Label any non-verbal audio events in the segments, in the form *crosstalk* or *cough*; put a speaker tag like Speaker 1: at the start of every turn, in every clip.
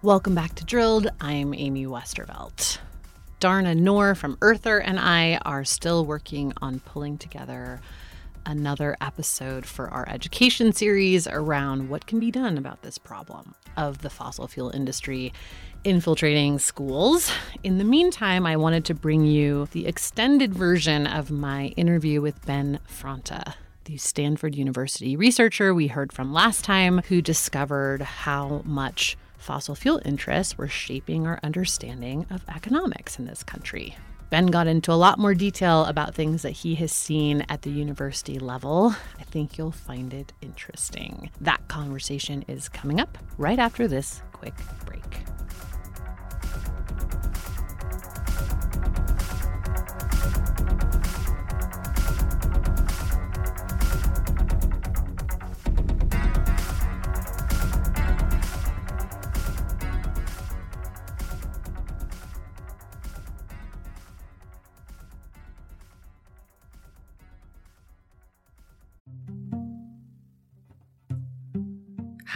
Speaker 1: Welcome back to Drilled. I'm Amy Westervelt. Dharna Noor from Earther and I are still working on pulling together another episode for our education series around what can be done about this problem of the fossil fuel industry infiltrating schools. In the meantime, I wanted to bring you the extended version of my interview with Ben Franta, the Stanford University researcher we heard from last time, who discovered how much fossil fuel interests were shaping our understanding of economics in this country. Ben got into a lot more detail about things that he has seen at the university level. I think you'll find it interesting. That conversation is coming up right after this quick break.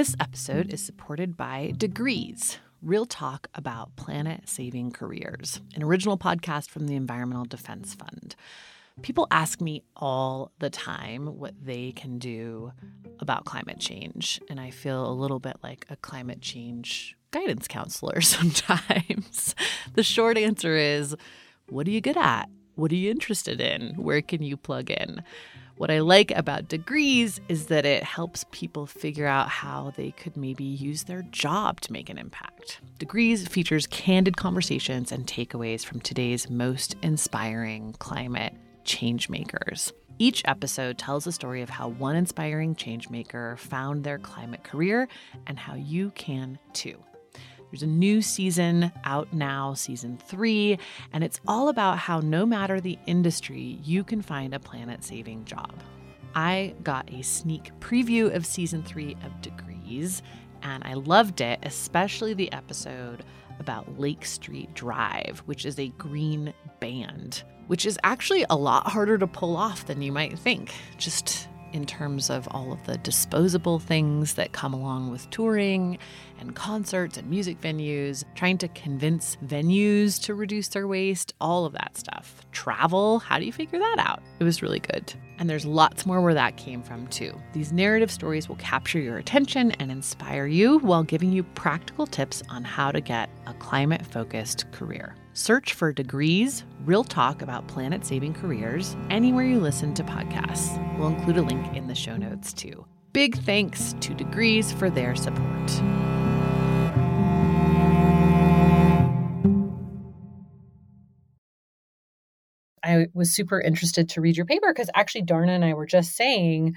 Speaker 1: This episode is supported by Degrees, real talk about planet saving careers, an original podcast from the Environmental Defense Fund. People ask me all the time what they can do about climate change, and I feel a little bit like a climate change guidance counselor *laughs* sometimes. the short answer is what are you good at? What are you interested in? Where can you plug in? What I like about degrees is that it helps people figure out how they could maybe use their job to make an impact. Degrees features candid conversations and takeaways from today's most inspiring climate changemakers. Each episode tells a story of how one inspiring changemaker found their climate career and how you can too. There's a new season out now, season three, and it's all about how no matter the industry, you can find a planet saving job. I got a sneak preview of season three of Degrees, and I loved it, especially the episode about Lake Street Dive, which is a green band, which is actually a lot harder to pull off than you might think. Just in terms of all of the disposable things that come along with touring and concerts and music venues, trying to convince venues to reduce their waste, all of that stuff. Travel, how do you figure that out? It was really good. And there's lots more where that came from, too. These narrative stories will capture your attention and inspire you while giving you practical tips on how to get a climate focused career. Search for Degrees, real talk about planet saving careers, anywhere you listen to podcasts. We'll include a link in the show notes too. Big thanks to Degrees for their support. I was super interested to read your paper because actually Dharna and I were just saying,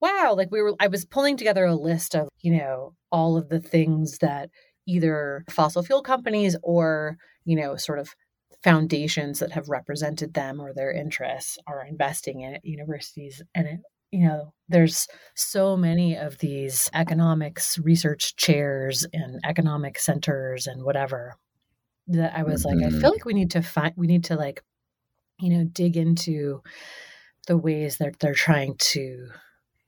Speaker 1: wow, like we were I was pulling together a list of, you know, all of the things that either fossil fuel companies or you know, sort of foundations that have represented them or their interests are investing in at universities. And it, you know, there's so many of these economics research chairs and economic centers and whatever that I was mm-hmm. like, I feel mm-hmm. like we need to find, we need to like, you know, dig into the ways that they're trying to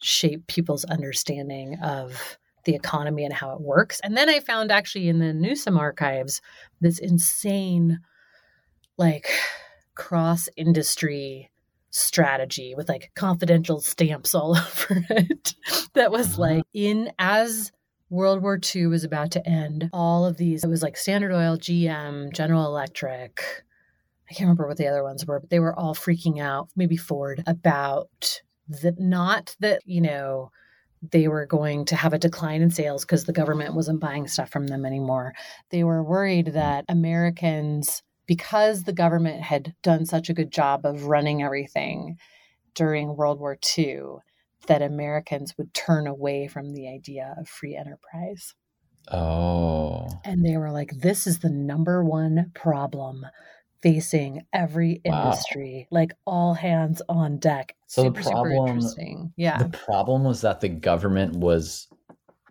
Speaker 1: shape people's understanding of the economy and how it works. And then I found actually in the Newsom archives this insane, like, cross industry strategy with like confidential stamps all *laughs* over it that was
Speaker 2: Uh-huh.
Speaker 1: like in as World War II was about to end, all of these, it was like Standard Oil, GM, General Electric. I can't remember what the other ones were, but they were all freaking out, maybe Ford, about that not that, you know, they were going to have a decline in sales because the government wasn't buying stuff from them anymore. They were worried that Americans, because the government had done such a good job of running everything during World War II, that Americans would turn away from the idea of free enterprise.
Speaker 2: Oh.
Speaker 1: And they were like, this is the number one problem facing every
Speaker 2: Wow.
Speaker 1: industry, like all hands on deck.
Speaker 2: So the
Speaker 1: super, super
Speaker 2: problem-
Speaker 1: interesting. Yeah.
Speaker 2: The problem was that the government was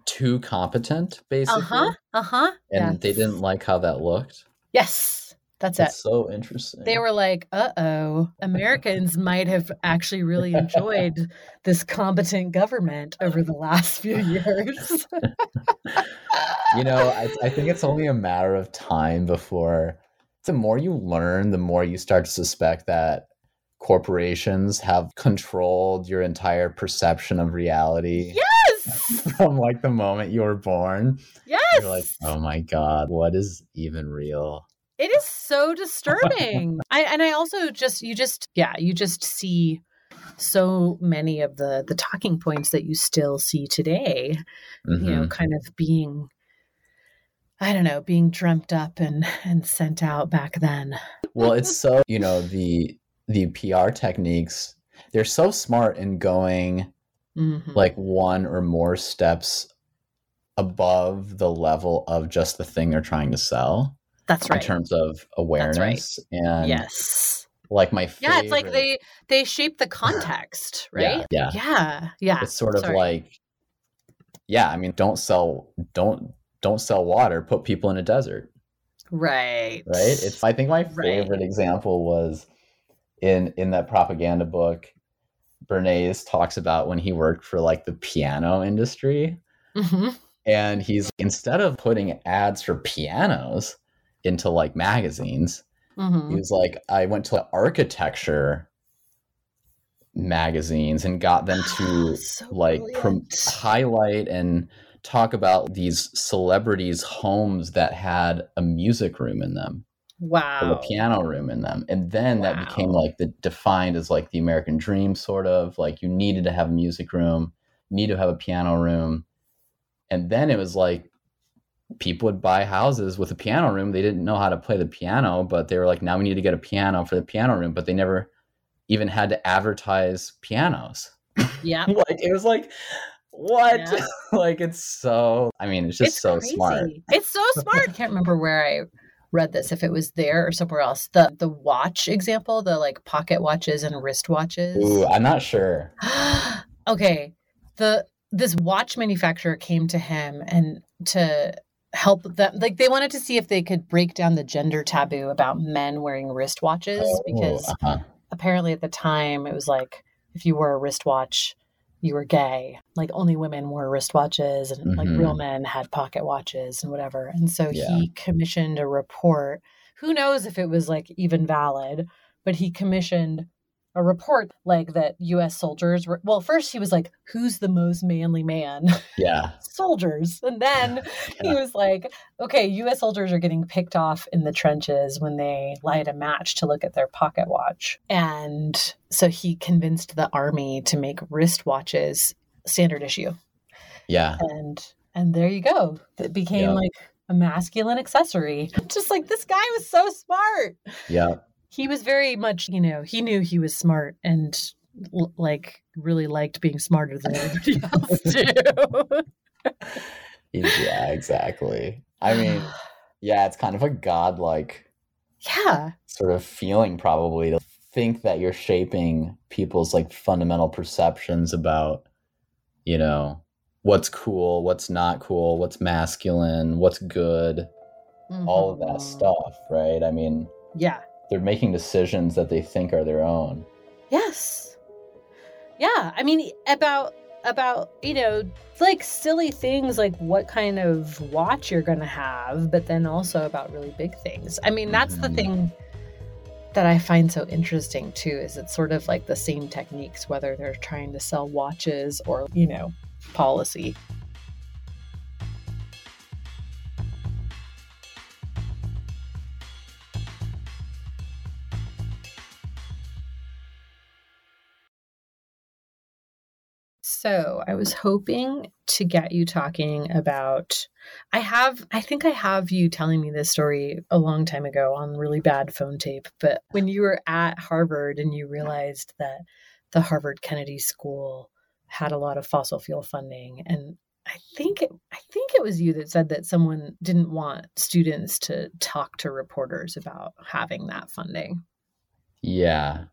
Speaker 2: too competent, basically.
Speaker 1: Uh huh. Uh huh.
Speaker 2: And they didn't like how that looked.
Speaker 1: Yes. That's
Speaker 2: That's
Speaker 1: it.
Speaker 2: so interesting.
Speaker 1: They were like, uh oh, Americans might have actually really enjoyed this competent government over the last few years. *laughs*
Speaker 2: you know, I, I think it's only a matter of time before the more you learn, the more you start to suspect that corporations have controlled your entire perception of reality
Speaker 1: yes. *laughs*
Speaker 2: from like the moment you were born.
Speaker 1: Yes.
Speaker 2: You're like, oh my God, what is even real?
Speaker 1: It is so disturbing. *laughs* I and I also just you just yeah, you just see so many of the the talking points that you still see today, you know,
Speaker 2: Mhm.
Speaker 1: kind of being I don't know, being dreamt up and and sent out back then.
Speaker 2: well it's so you know the the pr techniques they're so smart in going
Speaker 1: Mhm.
Speaker 2: like one or more steps above the level of just the thing they're trying to sell
Speaker 1: That's right.
Speaker 2: in terms of awareness and
Speaker 1: yes.
Speaker 2: like my favorite,
Speaker 1: Yeah, it's like they they shape the context, *laughs* right?
Speaker 2: yeah, yeah.
Speaker 1: Yeah. Yeah.
Speaker 2: it's sort of
Speaker 1: Sorry.
Speaker 2: like yeah i mean don't sell don't don't sell water put people in a desert
Speaker 1: right.
Speaker 2: right it's i think my
Speaker 1: Right.
Speaker 2: favorite example was in in that propaganda book bernays talks about when he worked for like the piano industry
Speaker 1: Mhm.
Speaker 2: and he's instead of putting ads for pianos into like magazines he
Speaker 1: Mhm.
Speaker 2: was like i went to architecture magazines and got them to *gasps*
Speaker 1: So
Speaker 2: like prom- highlight and talk about these celebrities homes that had a music room in them
Speaker 1: Wow.
Speaker 2: a piano room in them and then that became like the defined as like the american dream sort of like you needed to have a music room need to have a piano room and then it was like people would buy houses with a piano room they didn't know how to play the piano but they were like now we need to get a piano for the piano room but they never even had to advertise pianos
Speaker 1: Yeah. *laughs*
Speaker 2: like it was like what
Speaker 1: Yeah. *laughs*
Speaker 2: like it's so i mean it's just
Speaker 1: it's
Speaker 2: so
Speaker 1: crazy.
Speaker 2: smart
Speaker 1: It's so *laughs* smart. I can't remember where I read this, if it was there or somewhere else. The the watch example, the like pocket watches and wrist watches.
Speaker 2: Ooh, i'm not sure *gasps*
Speaker 1: okay. The this watch manufacturer came to him and to help them like they wanted to see if they could break down the gender taboo about men wearing wristwatches
Speaker 2: Oh,
Speaker 1: because
Speaker 2: uh-huh.
Speaker 1: apparently at the time it was like if you wore a wristwatch you were gay like only women wore wristwatches and like
Speaker 2: Mhm.
Speaker 1: real men had pocket watches and whatever and so
Speaker 2: Yeah.
Speaker 1: he commissioned a report who knows if it was like even valid but he commissioned a report like that US soldiers were well first he was like who's the most manly man? *laughs*
Speaker 2: Yeah.
Speaker 1: Soldiers. And then *laughs* he was like okay US soldiers are getting picked off in the trenches when they light a match to look at their pocket watch. And so he convinced the army to make wristwatches standard issue.
Speaker 2: Yeah.
Speaker 1: And and there you go. It became
Speaker 2: Yeah.
Speaker 1: like a masculine accessory. Just like this guy was so smart.
Speaker 2: Yeah
Speaker 1: he was very much you know he knew he was smart and l- like really liked being smarter than everybody *laughs* else too.
Speaker 2: Yeah exactly. I mean *sighs* yeah it's kind of a godlike
Speaker 1: yeah.
Speaker 2: sort of feeling probably to think that you're shaping people's like fundamental perceptions about you know what's cool what's not cool what's masculine what's good all of that
Speaker 1: Mhm.
Speaker 2: stuff right? I mean
Speaker 1: yeah
Speaker 2: they're making decisions that they think are their own
Speaker 1: yes yeah i mean about about you know like silly things like what kind of watch you're gonna have but then also about really big things i mean that's the
Speaker 2: Mhm.
Speaker 1: thing that I find so interesting too is it's sort of like the same techniques, whether they're trying to sell watches or, you know, policy. So I was hoping to get you talking about. I have, I think I have you telling me this story a long time ago on really bad phone tape. But when you were at Harvard and you realized that the Harvard Kennedy School had a lot of fossil fuel funding, and I think it, I think it was you that said that someone didn't want students to talk to reporters about having that funding.
Speaker 2: Yeah.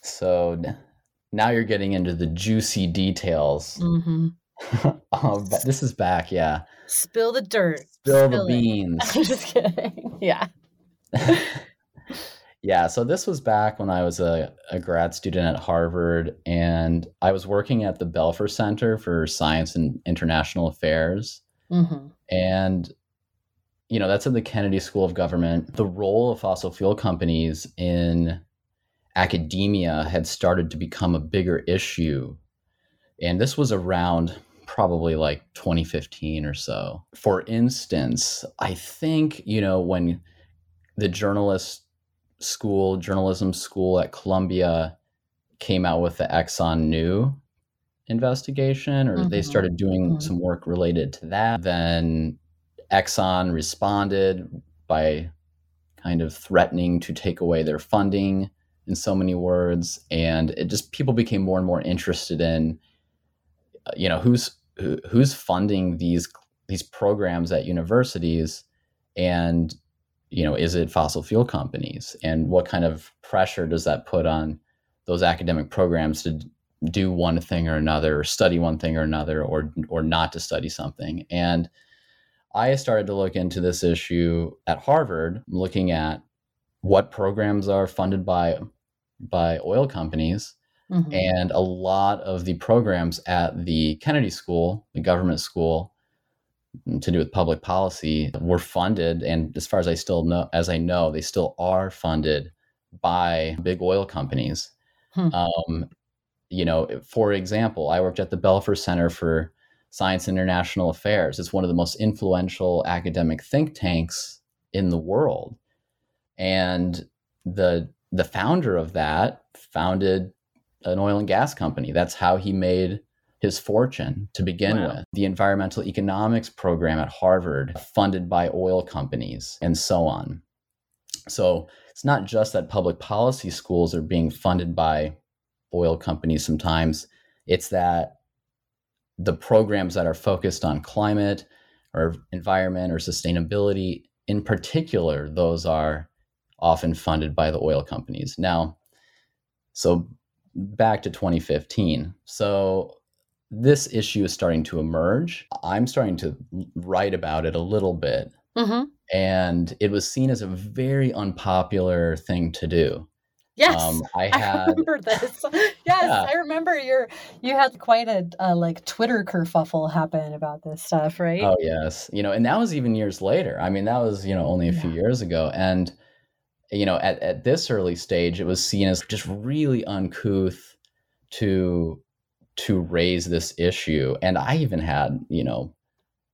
Speaker 2: So now you're getting into the juicy details.
Speaker 1: Mm-hmm. *laughs*
Speaker 2: um, but this is back, yeah.
Speaker 1: Spill the dirt.
Speaker 2: Spill, the beans. *laughs*
Speaker 1: I'm just kidding. *laughs* Yeah.
Speaker 2: yeah, so this was back when I was a, a grad student at Harvard, and I was working at the Belfer Center for Science and International Affairs.
Speaker 1: Mm-hmm.
Speaker 2: And, you know, that's at the Kennedy School of Government. The role of fossil fuel companies in academia had started to become a bigger issue. And this was around probably like 2015 or so. For instance, I think, you know, when the journalist school, journalism school at Columbia came out with the Exxon Knew investigation, or mm-hmm. they started doing mm-hmm. some work related to that, then Exxon responded by kind of threatening to take away their funding in so many words and it just people became more and more interested in uh, you know who's who, who's funding these these programs at universities and you know is it fossil fuel companies? And what kind of pressure does that put on those academic programs to do one thing or another or study one thing or another or or not to study something? And i started to look into this issue at harvard looking at what programs are funded by by oil companies. Mm-hmm. And a lot of the programs at the Kennedy School, the government school, mm, to do with public policy, were funded. And as far as I still know, as I know, they still are funded by big oil companies. Hmm. Um, you know, for example, I worked at the Belfer Center for Science and International Affairs. It's one of the most influential academic think tanks in the world. And the the founder of that founded an oil and gas company. That's how he made his fortune to begin wow. with. The environmental economics program at Harvard, funded by oil companies, and so on. So it's not just that public policy schools are being funded by oil companies sometimes, it's that the programs that are focused on climate or environment or sustainability, in particular, those are often funded by the oil companies. Now, so back to 2015. So this issue is starting to emerge. I'm starting to write about it a little bit.
Speaker 1: Mm-hmm.
Speaker 2: And it was seen as a very unpopular thing to do.
Speaker 1: Yes, um, I, *laughs* had, I remember this. *laughs* yes, yeah. I remember your you had quite a uh, like Twitter kerfuffle happen about this stuff, right?
Speaker 2: Oh yes, you know, and that was even years later. I mean, that was you know only a yeah. few years ago, and you know, at, at this early stage, it was seen as just really uncouth to to raise this issue. And I even had, you know,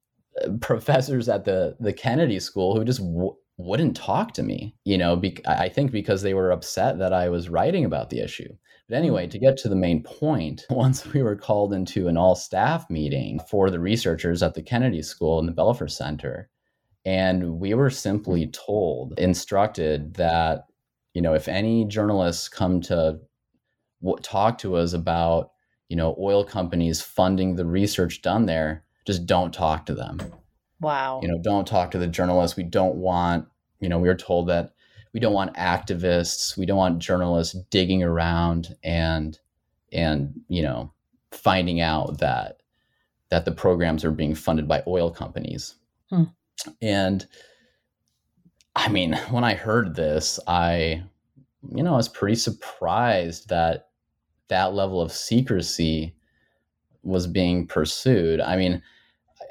Speaker 2: *laughs* professors at the the Kennedy School who just w- wouldn't talk to me. You know, be- I think because they were upset that I was writing about the issue. But hmm. anyway, to get to the main point, *laughs* once we were called into an all staff meeting for the researchers at the Kennedy School and the Belfer Center, and we were simply told, instructed that, you know, if any journalists come to w- talk to us about, you know, oil companies funding the research done there, just don't talk to them.
Speaker 1: Wow.
Speaker 2: You know, don't talk to the journalists. We don't want, you know, we were told that we don't want activists, we don't want journalists digging around and and, you know, finding out that that the programs are being funded by oil companies. Hmm. And I mean, when I heard this, I, you know, I was pretty surprised that that level of secrecy was being pursued. I mean,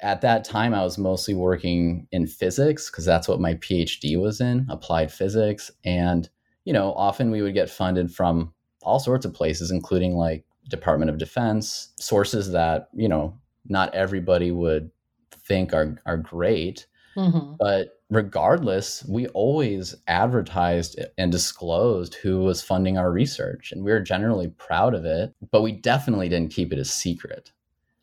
Speaker 2: at that time, I was mostly working in physics because that's what my PhD was in applied physics. And you know, often we would get funded from all sorts of places, including like Department of Defense, sources that, you know, not everybody would think are, are great. Mm-hmm. But regardless, we always advertised and disclosed who was funding our research. And we were generally proud of it, but we definitely didn't keep it a secret.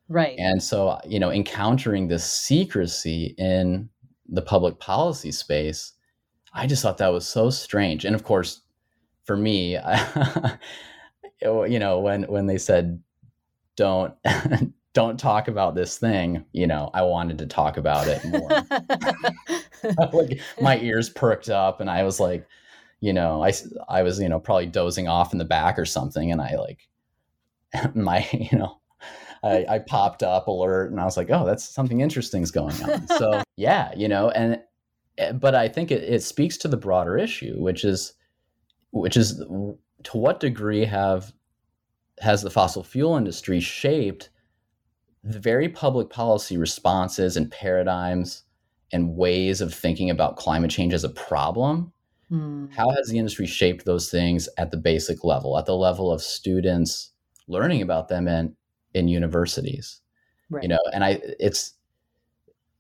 Speaker 1: Right.
Speaker 2: And so, you know, encountering this secrecy in the public policy space, I just thought that was so strange. And of course, for me, I, *laughs* you know, when when they said don't *laughs* don't talk about this thing, you know, I wanted to talk about it more. *laughs* *laughs* like my ears perked up and I was like, you know, I I was, you know, probably dozing off in the back or something and I like *laughs* my, you know, I, I popped up alert and I was like, oh, that's something interesting's going on. So yeah, you know, and eh, but I think it, it speaks to the broader issue, which is which is to what degree have has the fossil fuel industry shaped the very public policy responses and paradigms and ways of thinking about climate change as a problem mm. how has the industry shaped those things at the basic level at the level of students learning about them in in universities right. you know and i it's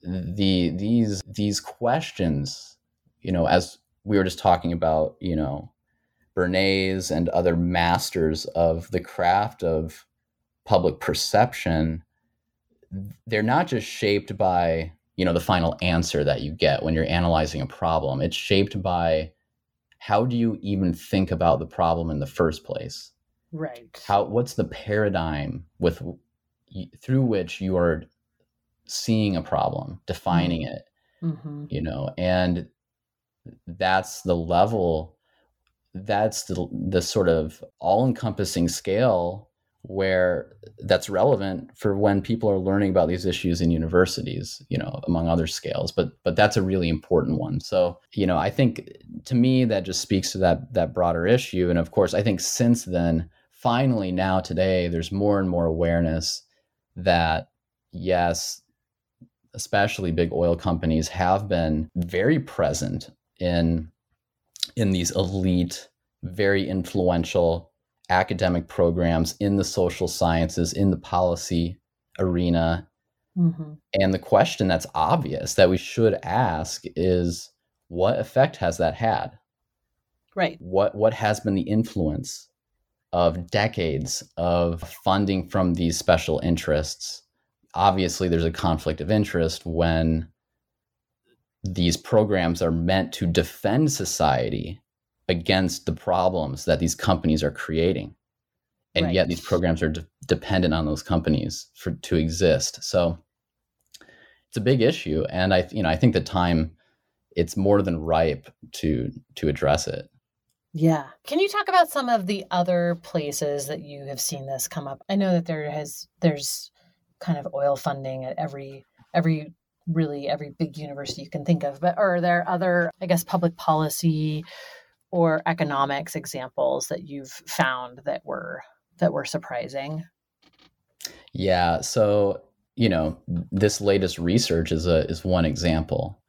Speaker 2: the these these questions you know as we were just talking about you know Bernays and other masters of the craft of public perception, they're not just shaped by you know the final answer that you get when you're analyzing a problem. It's shaped by how do you even think about the problem in the first place?
Speaker 1: Right.
Speaker 2: How what's the paradigm with through which you are seeing a problem, defining mm-hmm. it, mm-hmm. you know, and that's the level that's the, the sort of all-encompassing scale where that's relevant for when people are learning about these issues in universities you know among other scales but but that's a really important one. So you know i think to me that just speaks to that that broader issue. And of course i think since then finally now today there's more and more awareness that yes especially big oil companies have been very present in in these elite, very influential academic programs in the social sciences, in the policy arena. Mm-hmm. And the question that's obvious that we should ask is what effect has that had?
Speaker 1: Right.
Speaker 2: What what has been the influence of decades of funding from these special interests? Obviously there's a conflict of interest when these programs are meant to defend society against the problems that these companies are creating and right. yet these programs are de- dependent on those companies for to exist so it's a big issue and i you know i think the time it's more than ripe to to address it
Speaker 1: yeah can you talk about some of the other places that you have seen this come up i know that there has there's kind of oil funding at every every really every big university you can think of. But are there other, I guess, public policy or economics examples that you've found that were that were surprising?
Speaker 2: Yeah. So you know, this latest research is a is one example.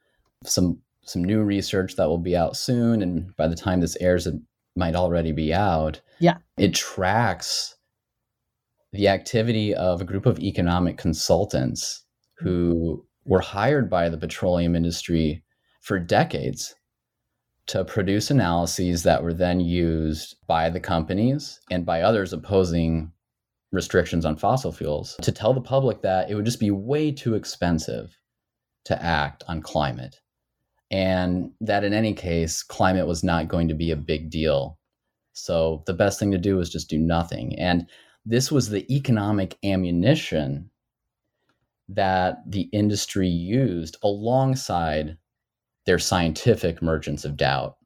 Speaker 2: Some some new research that will be out soon, and by the time this airs, it might already be out.
Speaker 1: Yeah.
Speaker 2: It tracks the activity of a group of economic consultants mm-hmm. who were hired by the petroleum industry for decades to produce analyses that were then used by the companies and by others opposing restrictions on fossil fuels to tell the public that it would just be way too expensive to act on climate. And that in any case, climate was not going to be a big deal. So the best thing to do was just do nothing. And this was the economic ammunition that the industry used alongside their scientific merchants of doubt.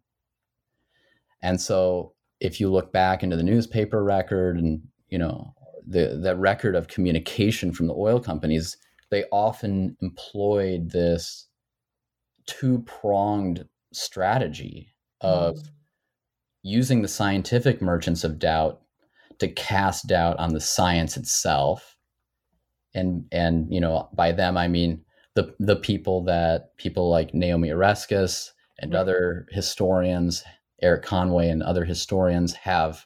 Speaker 2: And so if you look back into the newspaper record and you know the the record of communication from the oil companies, they often employed this two-pronged strategy of mm. using the scientific merchants of doubt to cast doubt on the science itself and and you know by them I mean the the people that people like Naomi Oreskes and right. other historians Erik Conway and other historians have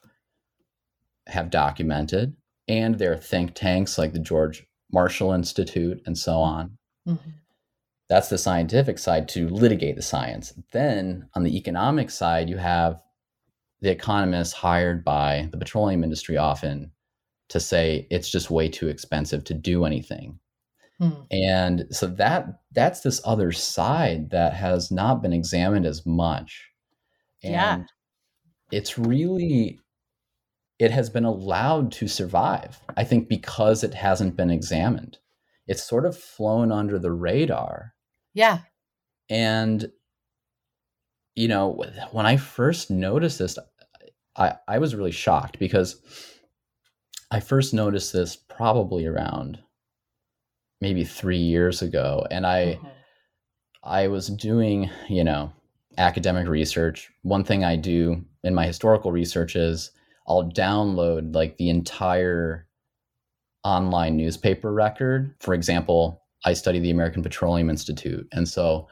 Speaker 2: have documented, and there are think tanks like the George Marshall Institute and so on. Mm-hmm. That's the scientific side to litigate the science. Then on the economic side, you have the economists hired by the petroleum industry often to say it's just way too expensive to do anything. Hmm. And so that that's this other side that has not been examined as much. And yeah. it's really it has been allowed to survive. I think because it hasn't been examined. It's sort of flown under the radar.
Speaker 1: Yeah.
Speaker 2: And you know, when I first noticed this, I, I was really shocked because I first noticed this probably around maybe three years ago. And I mm-hmm. I was doing, you know, academic research. One thing I do in my historical research is I'll download like the entire online newspaper record. For example, I study the American Petroleum Institute. And so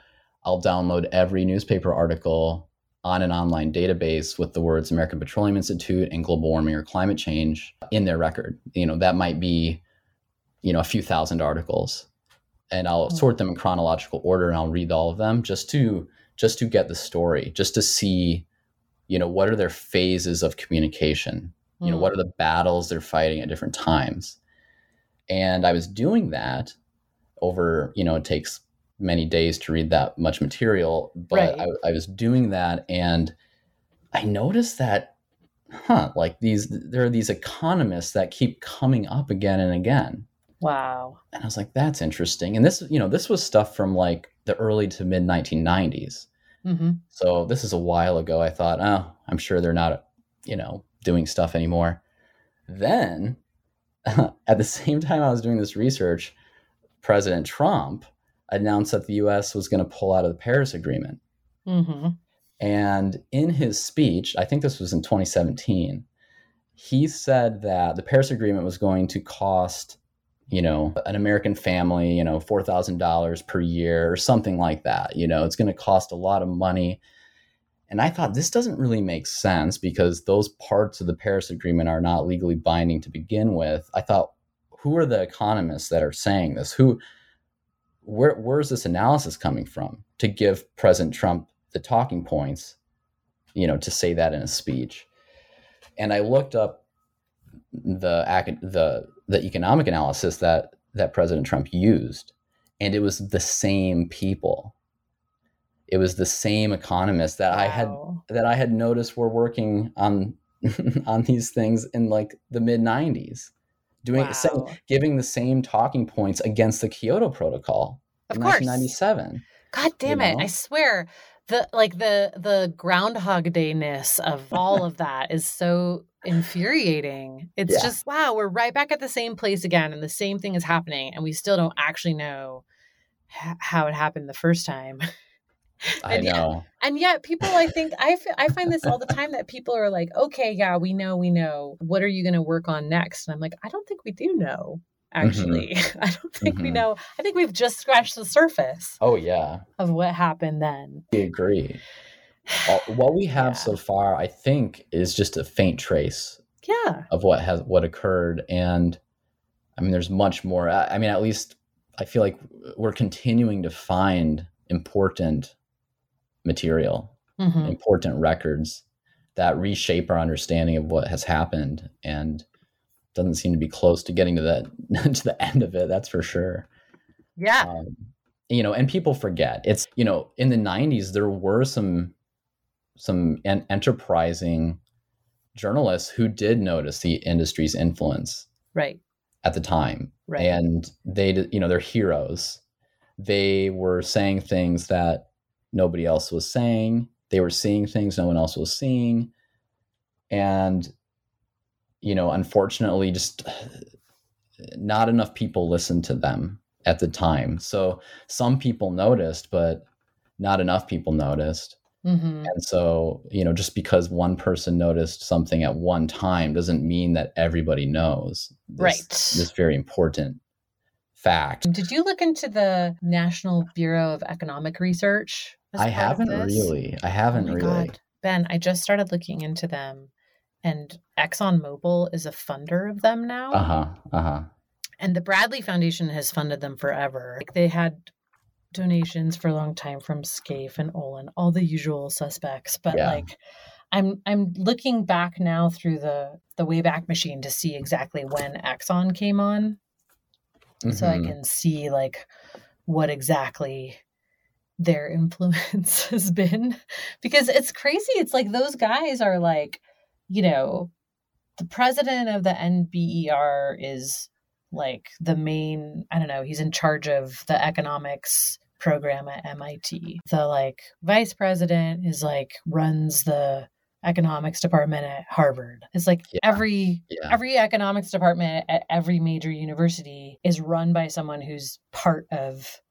Speaker 2: I'll download every newspaper article on an online database with the words American Petroleum Institute and global warming or climate change in their record. You know, that might be, you know, a few thousand articles. And I'll mm-hmm. sort them in chronological order and I'll read all of them just to just to get the story, just to see, you know, what are their phases of communication? You know, what mm. are the battles they're fighting at different times? And I was doing that over, you know, it takes many days to read that much material, but right. I, I was doing that and I noticed that, huh, like these, there are these economists that keep coming up again and again.
Speaker 1: Wow.
Speaker 2: And I was like, that's interesting. And this, you know, this was stuff from like the early to mid 1990s. Mm-hmm. So this is a while ago. I thought, oh, I'm sure they're not, you know, doing stuff anymore. Then *laughs* at the same time I was doing this research, President Trump announced that the US was going to pull out of the Paris Agreement. Mm-hmm. And in his speech, I think this was in 2017, he said that the Paris Agreement was going to cost, you know, an American family, you know, $4,000 per year or something like that. You know, it's going to cost a lot of money. And I thought this doesn't really make sense because those parts of the Paris Agreement are not legally binding to begin with. I thought, who are the economists that are saying this? Who where where's this analysis coming from to give President Trump the talking points, you know, to say that in a speech? And I looked up the the the economic analysis that that President Trump used, and it was the same people. It was the same economists that wow. I had that I had noticed were working on *laughs* on these things in like the mid 90s doing wow. giving the same talking points against the Kyoto Protocol
Speaker 1: of
Speaker 2: in
Speaker 1: course.
Speaker 2: 1997.
Speaker 1: God damn it! Know? I swear the like the the Groundhog Dayness of all of *laughs* that is so infuriating. It's yeah. just wow, we're right back at the same place again, and the same thing is happening, and we still don't actually know h- how it happened the first time. *laughs*
Speaker 2: I and know.
Speaker 1: Yet, and yet, people, I think, I, f- I find this all the time that people are like, okay, yeah, we know, we know. What are you going to work on next? And I'm like, I don't think we do know. Actually. Mm-hmm. *laughs* I don't think mm-hmm. we know. I think we've just scratched the surface.
Speaker 2: Oh, yeah.
Speaker 1: Of what happened then.
Speaker 2: I agree. *sighs* what we have yeah. so far, I think, is just a faint trace.
Speaker 1: Yeah.
Speaker 2: Of what has what occurred, and I mean, there's much more. I mean, at least I feel like we're continuing to find important material, mm-hmm. important records that reshape our understanding of what has happened and doesn't seem to be close to getting to that *laughs* to the end of it that's for sure
Speaker 1: yeah um,
Speaker 2: you know and people forget it's you know in the 90s there were some some en- enterprising journalists who did notice the industry's influence
Speaker 1: right
Speaker 2: at the time
Speaker 1: right.
Speaker 2: and they you know they're heroes they were saying things that nobody else was saying. They were seeing things no one else was seeing. And, you know, unfortunately, just not enough people listened to them at the time. So some people noticed, but not enough people noticed. Mm-hmm. And so, you know, just because one person noticed something at one time doesn't mean that everybody knows
Speaker 1: this, right.
Speaker 2: this very important fact.
Speaker 1: Did you look into the National Bureau of Economic Research?
Speaker 2: I haven't really. I haven't oh really. God.
Speaker 1: Ben, I just started looking into them, and ExxonMobil is a funder of them now.
Speaker 2: Uh huh. Uh huh.
Speaker 1: And the Bradley Foundation has funded them forever. Like they had donations for a long time from Scaife and Olin, all the usual suspects. But
Speaker 2: Yeah.
Speaker 1: like I'm I'm looking back now through the the Wayback Machine to see exactly when Exxon came on. So I
Speaker 2: Mhm.
Speaker 1: can see like what exactly their *laughs* influence has been. Because it's crazy. It's like those guys are like, you know, the president of the NBER is like the main, I don't know, he's in charge of the economics program at MIT. The like vice president is like runs the economics department at Harvard. It's like
Speaker 2: Yeah.
Speaker 1: every
Speaker 2: Yeah.
Speaker 1: every economics department at every major university is run by someone who's part of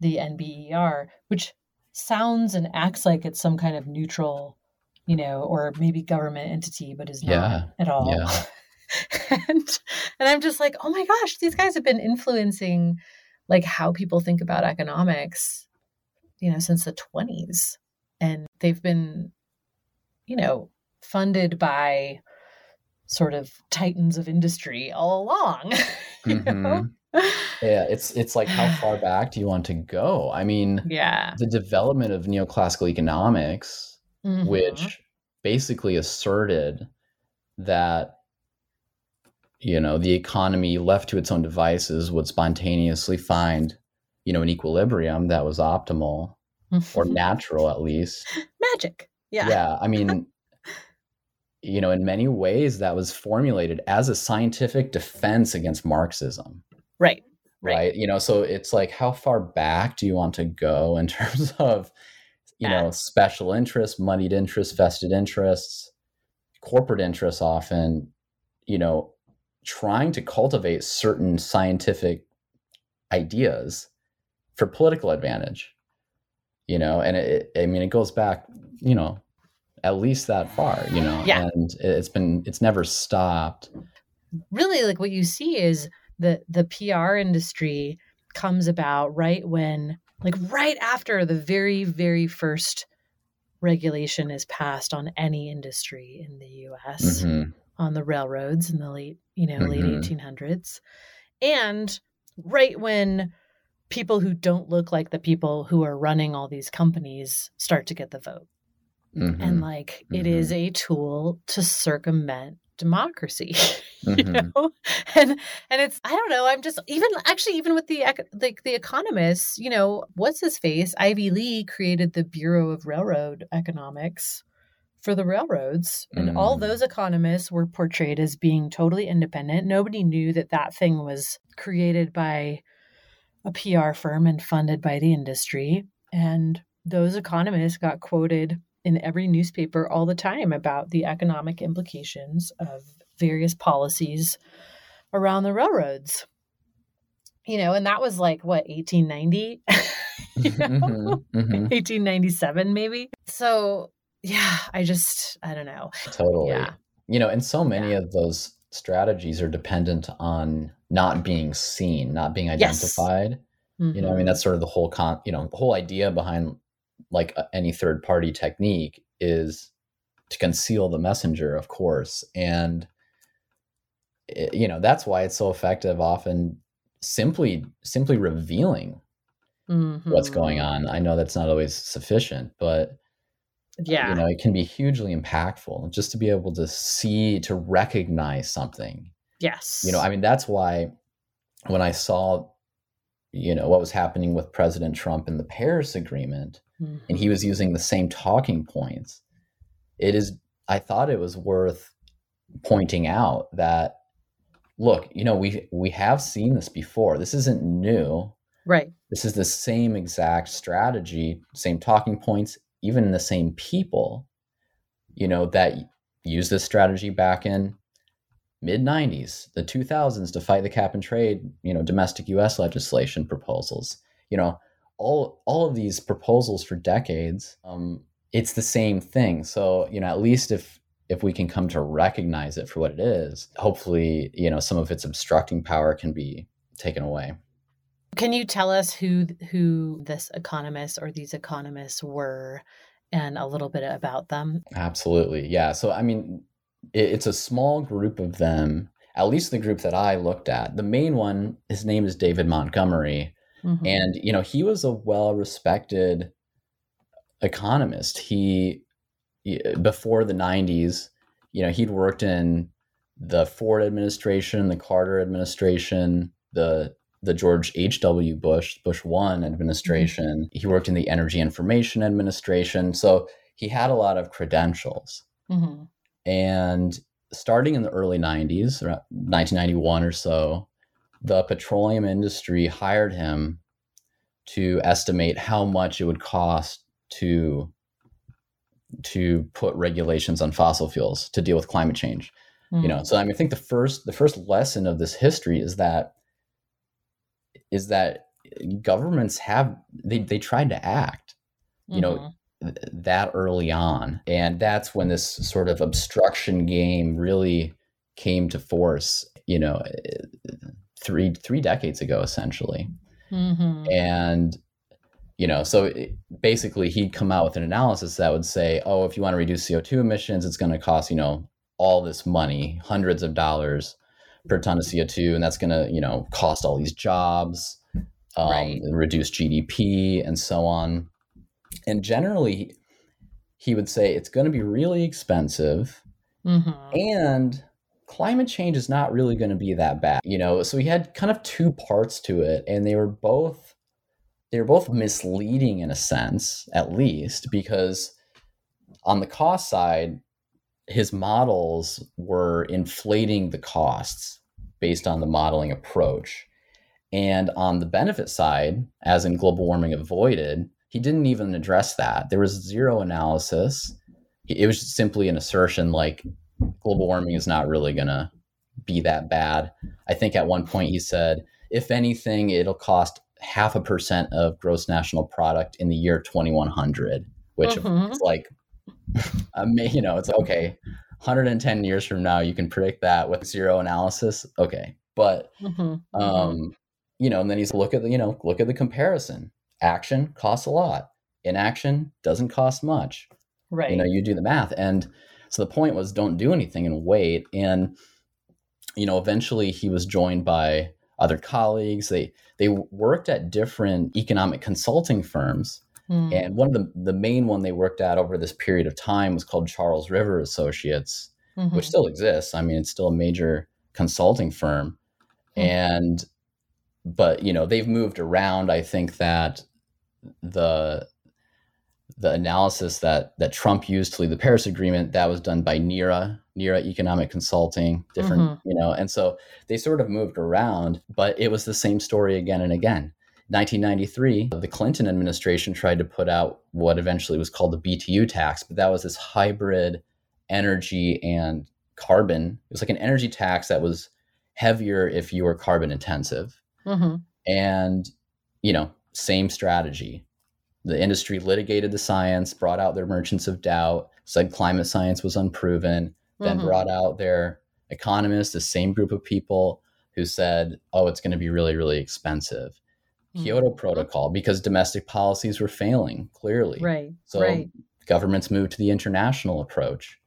Speaker 1: the NBER, which sounds and acts like it's some kind of neutral, you know, or maybe government entity, but is not
Speaker 2: Yeah.
Speaker 1: at all.
Speaker 2: Yeah. *laughs*
Speaker 1: and and I'm just like, oh my gosh, these guys have been influencing like how people think about economics, you know, since the 20s. And they've been, you know, funded by sort of titans of industry all along. *laughs* know? Mm-hmm.
Speaker 2: Yeah. It's it's like how far back do you want to go? I mean,
Speaker 1: Yeah.
Speaker 2: the development of neoclassical economics,
Speaker 1: Mhm.
Speaker 2: which basically asserted that you know the economy left to its own devices would spontaneously find you know an equilibrium that was optimal or natural at least
Speaker 1: magic. Yeah.
Speaker 2: yeah i mean *laughs* you know in many ways that was formulated as a scientific defense against marxism
Speaker 1: Right.
Speaker 2: right,
Speaker 1: Right.
Speaker 2: you know so it's like how far back do you want to go in *laughs* terms of you know special interests moneyed interests vested interests corporate interests often you know trying to cultivate certain scientific ideas for political advantage you know and it, i mean it goes back you know at least that far you know
Speaker 1: Yeah.
Speaker 2: and it's been it's never stopped
Speaker 1: really like what you see is the the PR industry comes about right when like right after the very very first regulation is passed on any industry in the US
Speaker 2: Mhm.
Speaker 1: on the railroads in the late you know late
Speaker 2: Mhm.
Speaker 1: 1800s and right when people who don't look like the people who are running all these companies start to get the vote
Speaker 2: Mhm.
Speaker 1: and like it is a tool to circumvent democracy *laughs* you
Speaker 2: Mhm.
Speaker 1: know and and it's i don't know i'm just even actually even with the like the economists you know what's his face ivy lee created the bureau of railroad economics for the railroads and all
Speaker 2: Mm.
Speaker 1: those economists were portrayed as being totally independent nobody knew that that thing was created by a pr firm and funded by the industry and those economists got quoted in every newspaper all the time about the economic implications of various policies around the railroads. You know, and that was like what 1890, *laughs* you know?
Speaker 2: Mhm. Mhm.
Speaker 1: 1897 maybe. So, yeah, I just I don't know.
Speaker 2: Totally.
Speaker 1: Yeah.
Speaker 2: You know, and so many of those strategies are dependent on not being seen, not being
Speaker 1: Yes.
Speaker 2: identified. You know, I mean, that's sort of the whole con, you know, the whole idea behind like any third party technique is to conceal the messenger, of course. And, it, you know, that's why it's so effective often simply, simply revealing what's going
Speaker 1: Mhm.
Speaker 2: on. I know that's not always sufficient, but
Speaker 1: Yeah.
Speaker 2: you know it can be hugely impactful just to be able to see to recognize something
Speaker 1: yes.
Speaker 2: you know i mean that's why when i saw you know what was happening with president trump in the paris agreement and he was using the same talking points it is i thought it was worth pointing out that look you know we we have seen this before this isn't new
Speaker 1: right.
Speaker 2: this is the same exact strategy, same talking points, even the same people, you know, that used this strategy back in mid 90s, the 2000s to fight the cap and trade, you know, domestic US legislation proposals. You know, all all of these proposals for decades, um, it's the same thing. So, you know, at least if if we can come to recognize it for what it is, hopefully, you know, some of its obstructing power can be taken away.
Speaker 1: Can you tell us who who this economist or these economists were and a little bit about them?
Speaker 2: Absolutely. Yeah. So, I mean, it, it's a small group of them, at least the group that I looked at. The main one, his name is David Montgomery. Mm-hmm. And, you know, he was a well respected economist. He, before the 90s, you know, he'd worked in the Ford administration, the Carter administration, the the George H.W. Bush, Bush one administration. Mm-hmm. He worked in the Energy Information Administration. So he had a lot of credentials. Mm-hmm. And starting in the early 90s, 1991 or so, the petroleum industry hired him to estimate how much it would cost to to put regulations on fossil fuels to deal with climate change. Mm. You know, mm. so I mean I think the first the first lesson of this history is that is that governments have they they tried to act. You mm-hmm. know, that early on. And that's when this sort of obstruction game really came to force, you know, three three decades ago essentially. Mm-hmm. And you know, so it, basically he'd come out with an analysis that would say, oh, if you want to reduce CO2 emissions, it's going to cost, you know, all this money, hundreds of dollars per ton of CO2, and that's going to, you know, cost all these jobs, um, right. reduce GDP, and so on and generally he would say it's going to be really expensive mm-hmm. and climate change is not really going to be that bad you know so he had kind of two parts to it and they were both they were both misleading in a sense at least because on the cost side his models were inflating the costs based on the modeling approach and on the benefit side as in global warming avoided he didn't even address that. There was zero analysis. It was simply an assertion like global warming is not really going to be that bad. I think at one point he said, if anything, it'll cost half a percent of gross national product in the year 2100, which mm-hmm. is like, *laughs* you know, it's okay. 110 years from now, you can predict that with zero analysis. Okay. But, mm-hmm. mm-hmm. um, you know, and then he's look at the, you know, look at the comparison action costs a lot inaction doesn't cost much
Speaker 1: right
Speaker 2: you know you do the math and so the point was don't do anything and wait and you know eventually he was joined by other colleagues they they worked at different economic consulting firms mm. and one of the the main one they worked at over this period of time was called charles river associates mm-hmm. which still exists i mean it's still a major consulting firm mm. and but you know they've moved around i think that the the analysis that that Trump used to lead the Paris Agreement that was done by NERA, NERA Economic Consulting, different, mm-hmm. you know, and so they sort of moved around, but it was the same story again and again. 1993, the Clinton administration tried to put out what eventually was called the BTU tax, but that was this hybrid energy and carbon. It was like an energy tax that was heavier if you were carbon intensive. Mm-hmm. And, you know, same strategy. The industry litigated the science, brought out their merchants of doubt, said climate science was unproven, then mm-hmm. brought out their economists, the same group of people who said, oh, it's going to be really, really expensive. Mm-hmm. Kyoto Protocol, because domestic policies were failing, clearly.
Speaker 1: Right.
Speaker 2: So
Speaker 1: right.
Speaker 2: governments moved to the international approach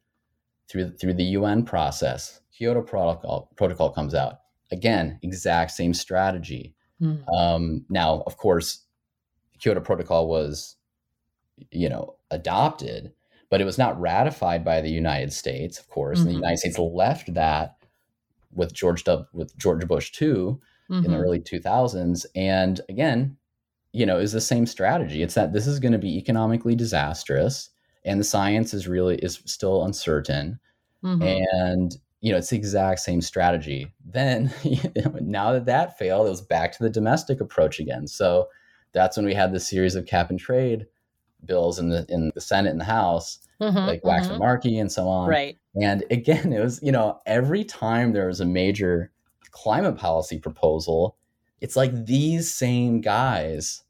Speaker 2: through, through the UN process. Kyoto Protocol, Protocol comes out. Again, exact same strategy. Mm. Um, now, of course, Kyoto Protocol was, you know, adopted, but it was not ratified by the United States, of course. Mm-hmm. And the mm-hmm. United States left that with George w, with George Bush too mm-hmm. in the mm-hmm. early 2000s. And again, you know, is the same strategy. It's that this is going to be economically disastrous, and the science is really is still uncertain. Mm-hmm. And you know, it's the exact same strategy. Then, *laughs* you know, now that that failed, it was back to the domestic approach again. So that's when we had this series of cap and trade bills in the in the Senate and the House, mm-hmm, like Waxman mm-hmm. Markey and so on.
Speaker 1: Right.
Speaker 2: And again, *laughs* it was you know every time there was a major climate policy proposal, it's like these same guys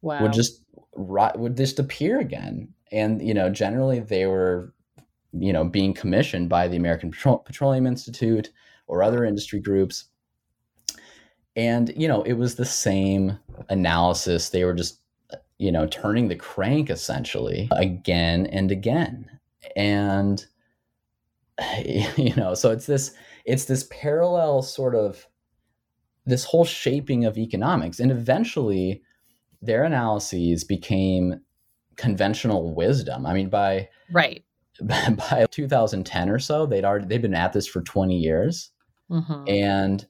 Speaker 2: wow. would just would just appear again, and you know generally they were you know being commissioned by the American Petroleum Institute or other industry groups and you know it was the same analysis they were just you know, turning the crank essentially again and again. And *sighs* you know, so it's this it's this parallel sort of this whole shaping of economics and eventually their analyses became conventional wisdom. I mean by
Speaker 1: right *laughs*
Speaker 2: by 2010 or so, they'd already they've been at this for 20 years. Mm-hmm. And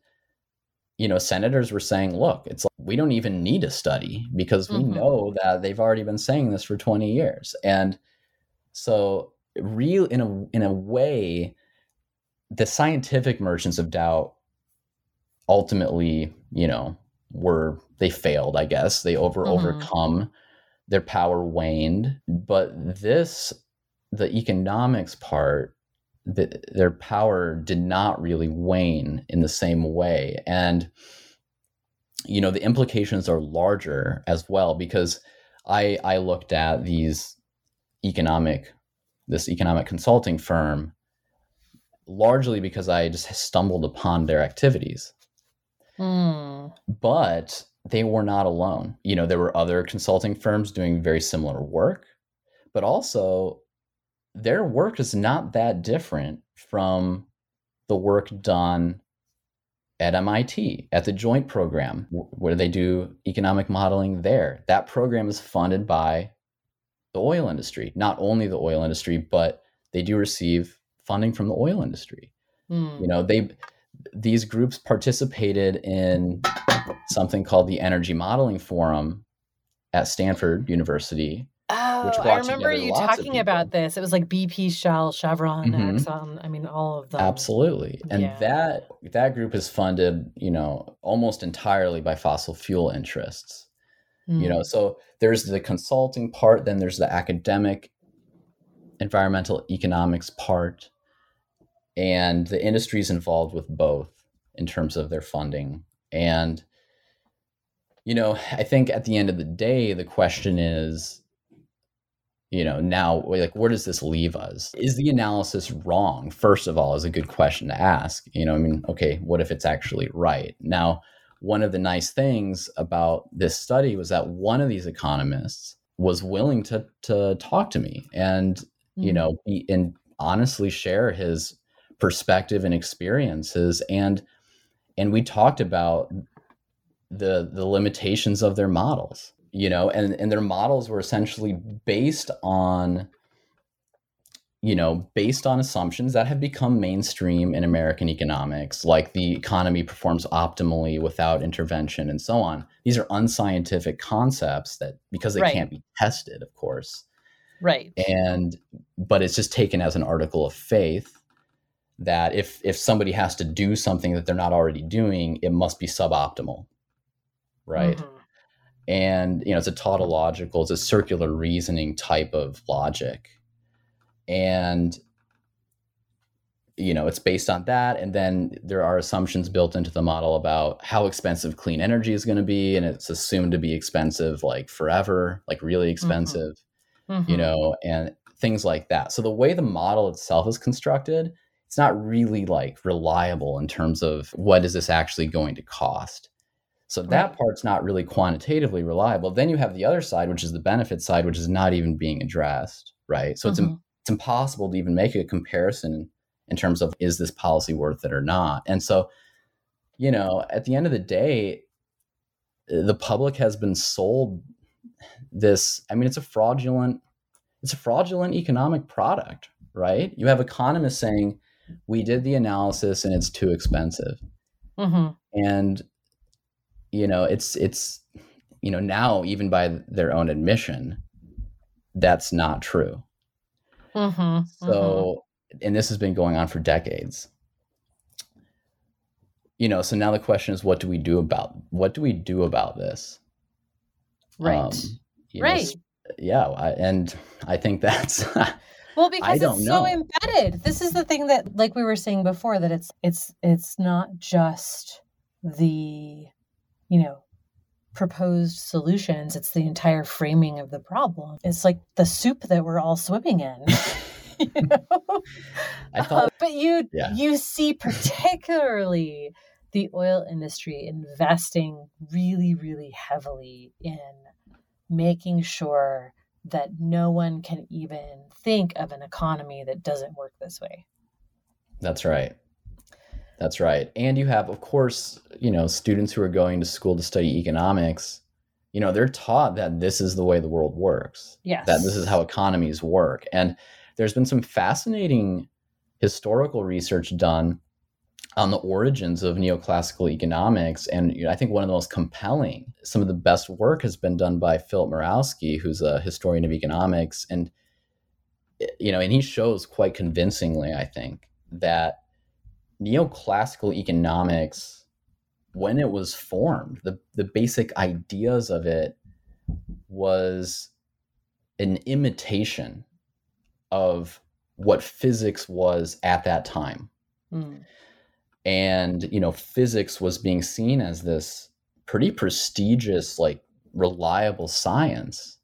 Speaker 2: you know, senators were saying, look, it's like we don't even need a study because we mm-hmm. know that they've already been saying this for 20 years. And so real in a in a way, the scientific merchants of doubt ultimately, you know, were they failed, I guess. They over mm-hmm. overcome their power waned. But this the economics part that their power did not really wane in the same way. And you know the implications are larger as well because i i looked at these economic this economic consulting firm largely because i just stumbled upon their activities. Mm. but they were not alone. You know there were other consulting firms doing very similar work but also their work is not that different from the work done at MIT at the joint program where they do economic modeling there. That program is funded by the oil industry, not only the oil industry, but they do receive funding from the oil industry. Mm. You know, they these groups participated in something called the Energy Modeling Forum at Stanford University
Speaker 1: Oh, I remember you talking about this. It was like BP, Shell, Chevron, mm-hmm. Exxon. I mean, all of them.
Speaker 2: Absolutely, and yeah. that that group is funded, you know, almost entirely by fossil fuel interests. Mm. You know, mm. so there's the consulting part, then there's the academic, environmental economics part, and the industry is involved with both in terms of their funding. And you know, I think at the end of the day, the question is you know now like where does this leave us? Is the analysis wrong? First of all is a good question to ask you know i mean okay what if it's actually right? Now one of the nice things about this study was that one of these economists was willing to to talk to me and mm-hmm. you know be, and honestly share his perspective and experiences and and we talked about the the limitations of their models you know and and their models were essentially based on you know based on assumptions that have become mainstream in american economics like the economy performs optimally without intervention and so on. These are unscientific concepts that because they right. can't be tested of course.
Speaker 1: Right.
Speaker 2: And but it's just taken as an article of faith that if if somebody has to do something that they're not already doing it must be suboptimal. Right? Mm-hmm and you know it's a tautological it's a circular reasoning type of logic. And you know it's based on that. And then there are assumptions built into the model about how expensive clean energy is going to be. And it's assumed to be expensive like forever like really mm-hmm. expensive mm-hmm. you know and things like that. So the way the model itself is constructed it's not really like reliable in terms of what is this actually going to cost so that right. part's not really quantitatively reliable. Then you have the other side, which is the benefit side, which is not even being addressed, right? So mm-hmm. it's it's impossible to even make a comparison in terms of is this policy worth it or not. And so, you know, at the end of the day, the public has been sold this. I mean, it's a fraudulent, it's a fraudulent economic product, right? You have economists saying we did the analysis and it's too expensive. Mm-hmm. And you know it's it's you know now even by their own admission that's not true. Mm-hmm, so mm-hmm. and this has been going on for decades. You know so now the question is what do we do about what do we do about this?
Speaker 1: Right. Um, right.
Speaker 2: know, yeah I, and i think *laughs* that's
Speaker 1: well because it's know. so embedded. This is the thing that like we were saying before that it's it's it's not just the you know, proposed solutions. It's the entire framing of the problem. It's like the soup that we're all swimming in. *laughs* you know? I thought, uh, *laughs* but you yeah. you see particularly the oil industry investing really, really heavily in making sure that no one can even think of an economy that doesn't work this way.
Speaker 2: That's right. That's right. And you have, of course, you know, students who are going to school to study economics. You know, they're taught that this is the way the world works.
Speaker 1: Yes.
Speaker 2: That this is how economies work. And there's been some fascinating historical research done on the origins of neoclassical economics. And you know, I think one of the most compelling, some of the best work has been done by Philip Mirowski, who's a historian of economics. And, eh, you know, and he shows quite convincingly, I think, that neoclassical economics, when it was formed, the, the basic ideas of it was an imitation of what physics was at that time. Mm. And, you know, physics was being seen as this pretty prestigious, like reliable science.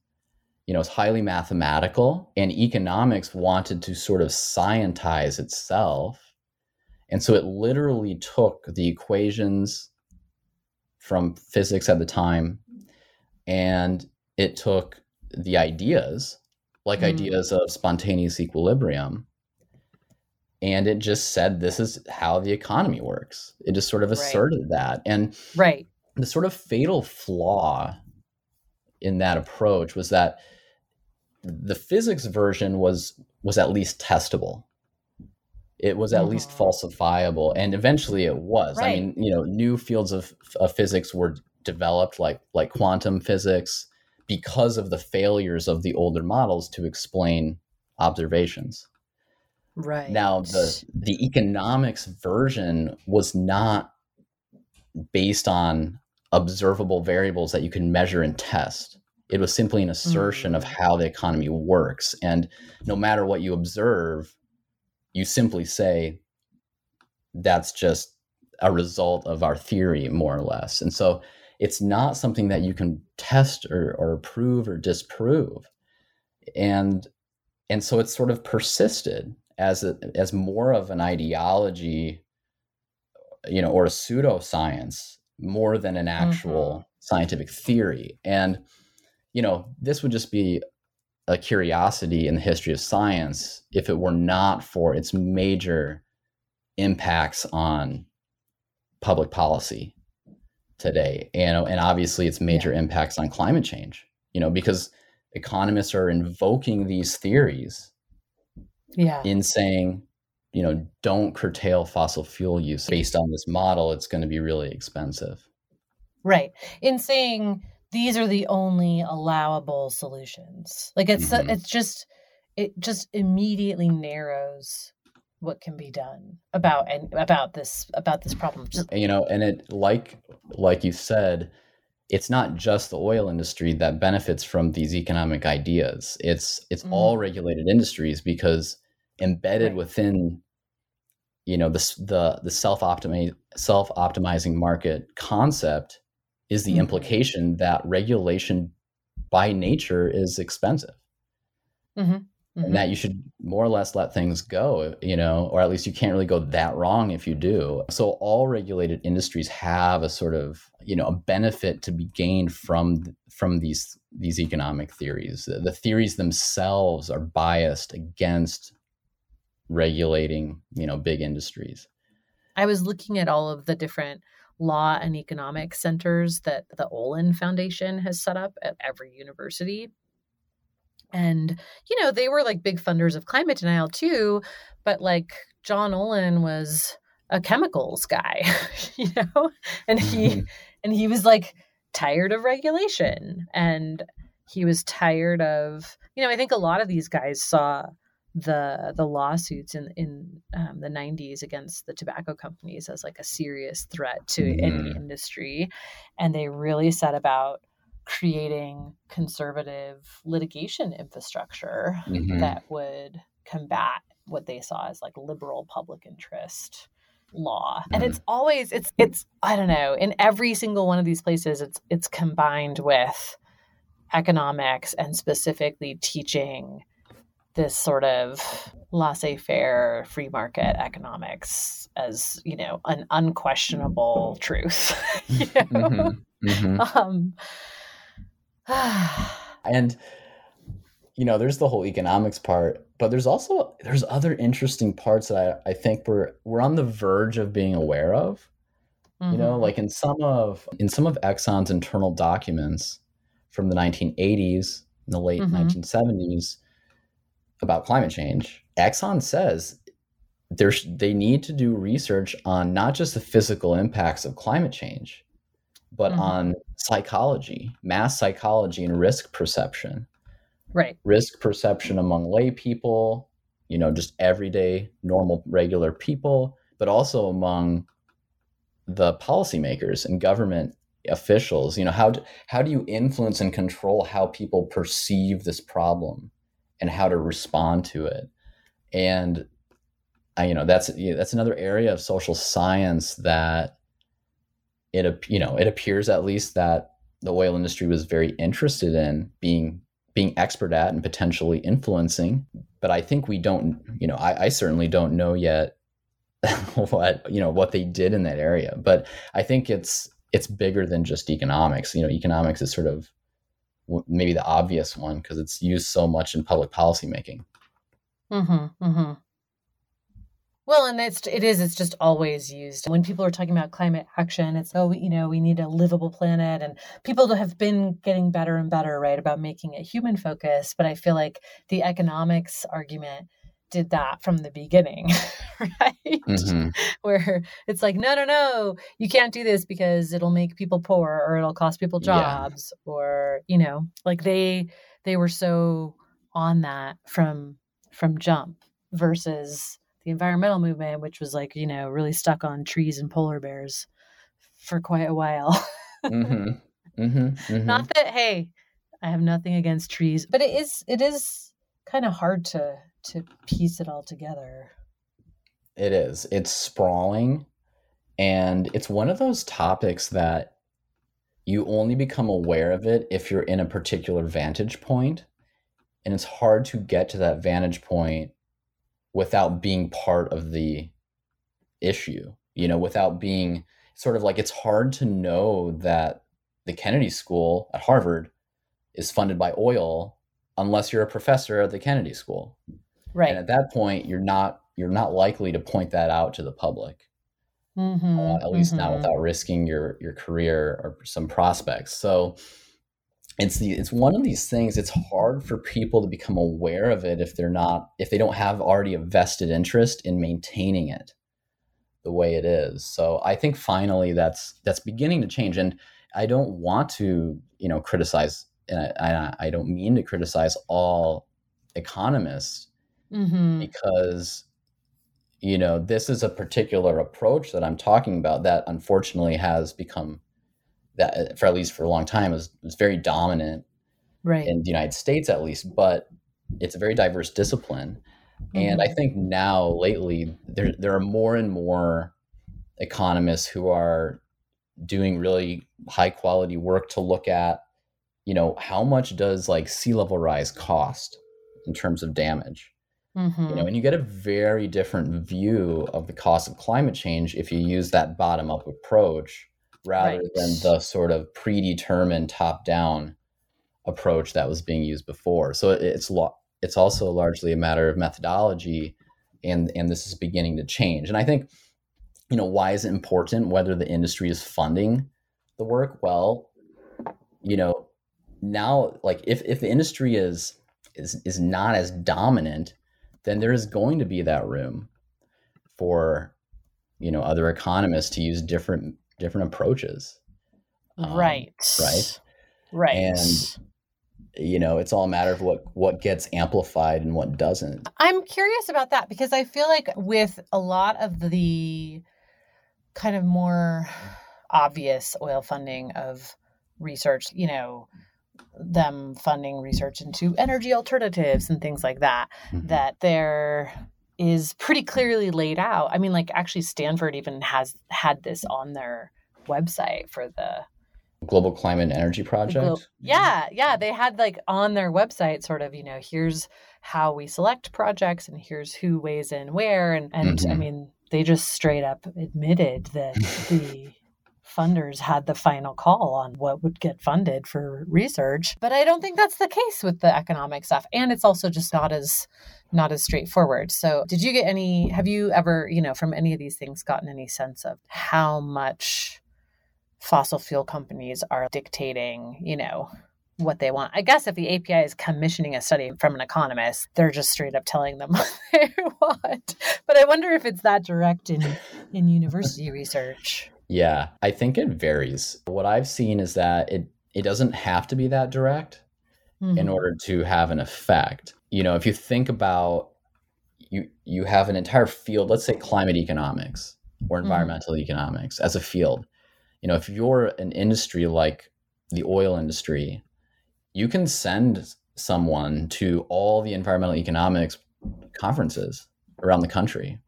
Speaker 2: You know, it's highly mathematical, and economics wanted to sort of scientize itself. And so it literally took the equations from physics at the time and it took the ideas like mm. ideas of spontaneous equilibrium. And it just said, this is how the economy works. It just sort of asserted right. that. And
Speaker 1: right.
Speaker 2: the sort of fatal flaw in that approach was that the physics version was was at least testable it was at mm-hmm. least falsifiable and eventually it was right. i mean you know new fields of, of physics were developed like like quantum physics because of the failures of the older models to explain observations.
Speaker 1: Right.
Speaker 2: Now the the economics version was not based on observable variables that you can measure and test. It was simply an assertion mm-hmm. of how the economy works. And no matter what you observe, you simply say that's just a result of our theory, more or less. And so it's not something that you can test or, or prove or disprove and and so it's sort of persisted as a, as more of an ideology you know or a pseudoscience more than an actual mm-hmm. scientific theory and you know this would just be a curiosity in the history of science if it were not for its major impacts on public policy today. And and obviously its major yeah. impacts on climate change you know because economists are invoking these theories
Speaker 1: yeah.
Speaker 2: in saying you know don't curtail fossil fuel use based on this model. It's going to be really expensive.
Speaker 1: Right. In saying these are the only allowable solutions like it's mm-hmm. it's just it just immediately narrows what can be done about and about this about this problem
Speaker 2: you know and it like like you said it's not just the oil industry that benefits from these economic ideas it's it's mm. all regulated industries because embedded right. within you know the the the self optimize self optimizing market concept is the mm. implication that regulation by nature is expensive mm-hmm mm-hmm. and that you should more or less let things go, you know, or at least you can't really go that wrong if you do. So all regulated industries have a sort of, you know, a benefit to be gained from from these these economic theories. The, the theories themselves are biased against regulating, you know, big industries.
Speaker 1: I was looking at all of the different law and economic centers that the Olin Foundation has set up at every university. And, you know, they were like big funders of climate denial too. But like John Olin was a chemicals guy, *laughs* you know, and he, mm-hmm. and he was like tired of regulation and he was tired of, you know, I think a lot of these guys saw the the lawsuits in in um, the 90s against the tobacco companies as like a serious threat to mm. any industry and they really set about creating conservative litigation infrastructure mm-hmm. that would combat what they saw as like liberal public interest law mm-hmm. and it's always it's it's i don't know in every single one of these places it's it's combined with economics and specifically teaching this sort of laissez-faire free market economics as you know an unquestionable truth *laughs* you know? mm-hmm. Mm-hmm. *laughs* Um, *sighs*
Speaker 2: and you know, there's the whole economics part, but there's also there's other interesting parts that I, I think we're we're on the verge of being aware of. Mm-hmm. You know, mm-hmm. like in some of in some of Exxon's internal documents from the 1980s, in the late mm-hmm. 1970s, about climate change, Exxon says there's they need to do research on not just the physical impacts of climate change, but mm-hmm. on psychology, mass psychology, and risk perception.
Speaker 1: Right.
Speaker 2: Risk perception among lay people, you know, just everyday, normal, regular people, but also among the policymakers and government officials. You know, how do, how do you influence and control how people perceive this problem and how to respond to it? And I, you know, that's you know, that's another area of social science that it you know it appears at least that the oil industry was very interested in being being expert at and potentially influencing. But i think we don't you know i, I certainly don't know yet *laughs* what you know what they did in that area. But i think it's it's bigger than just economics. You know economics is sort of maybe the obvious one because it's used so much in public policy making
Speaker 1: mm-hmm, mm-hmm. Well, and it's it is it's just always used when people are talking about climate action. It's oh, you know, we need a livable planet, and people have been getting better and better, right, about making it human focused. But I feel like the economics argument did that from the beginning, *laughs* right? Mm-hmm. Where it's like, no, no, no, you can't do this because it'll make people poor or it'll cost people jobs, yeah. or you know, like they they were so on that from from jump versus the environmental movement, which was like, you know, really stuck on trees and polar bears for quite a while. mm-hmm. *laughs* Mm-hmm. Mm-hmm. Not that, hey, I have nothing against trees, but it is it is kind of hard to to piece it all together.
Speaker 2: It is. It's sprawling and it's one of those topics that you only become aware of it if you're in a particular vantage point. and it's hard to get to that vantage point without being part of the issue, you know, without being sort of like it's hard to know that the Kennedy School at Harvard is funded by oil unless you're a professor at the Kennedy School.
Speaker 1: Right.
Speaker 2: And at that point, you're not you're not likely to point that out to the public. Mm-hmm, uh, at least mm-hmm. not without risking your your career or some prospects. So it's the it's one of these things it's hard for people to become aware of it if they're not if they don't have already a vested interest in maintaining it the way it is so i think finally that's that's beginning to change and i don't want to you know criticize and i, I don't mean to criticize all economists mm-hmm. because you know this is a particular approach that i'm talking about that unfortunately has become that for at least for a long time was was very dominant
Speaker 1: right.
Speaker 2: in the United States at least, but it's a very diverse discipline. Mm-hmm. And I mm-hmm. think now lately there there are more and more economists who are doing really high quality work to look at you know how much does like sea level rise cost in terms of damage mm-hmm. you know mm-hmm. and you get a very different view of the cost of climate change if you use that bottom up approach rather right. than the sort of predetermined top down approach that was being used before. So it's lo- it's also largely a matter of methodology and and this is beginning to change. And I think you know why is it important whether the industry is funding the work? Well, you know, now like if if the industry is is is not as dominant, then there is going to be that room for you know other economists to use different different approaches.
Speaker 1: Um, right.
Speaker 2: Right.
Speaker 1: Right.
Speaker 2: And you know, it's all a matter of what what gets amplified and what doesn't.
Speaker 1: I'm curious about that because I feel like with a lot of the kind of more obvious oil funding of research, you know, them funding research into energy alternatives and things like that, mm-hmm. that there is pretty clearly laid out. I mean, like actually Stanford even has had this on their website for the
Speaker 2: Global Climate and Energy Project. Glo-
Speaker 1: yeah, yeah, they had like on their website sort of, you know, here's how we select projects and here's who weighs in where and and mm-hmm. I mean, they just straight up admitted that the funders had the final call on what would get funded for research. But I don't think that's the case with the economic stuff. And it's also just not as not as straightforward. So, did you get any have you ever, you know, from any of these things gotten any sense of how much fossil fuel companies are dictating, you know, what they want. I guess if the API is commissioning a study from an economist, they're just straight up telling them *laughs* what they want. But I wonder if it's that direct in in university research.
Speaker 2: Yeah, I think it varies. What I've seen is that it it doesn't have to be that direct mm-hmm. in order to have an effect. You know, if you think about you you have an entire field, let's say climate economics or mm-hmm. environmental mm-hmm. economics as a field. You know, if you're an industry like the oil industry you can send someone to all the environmental economics conferences around the country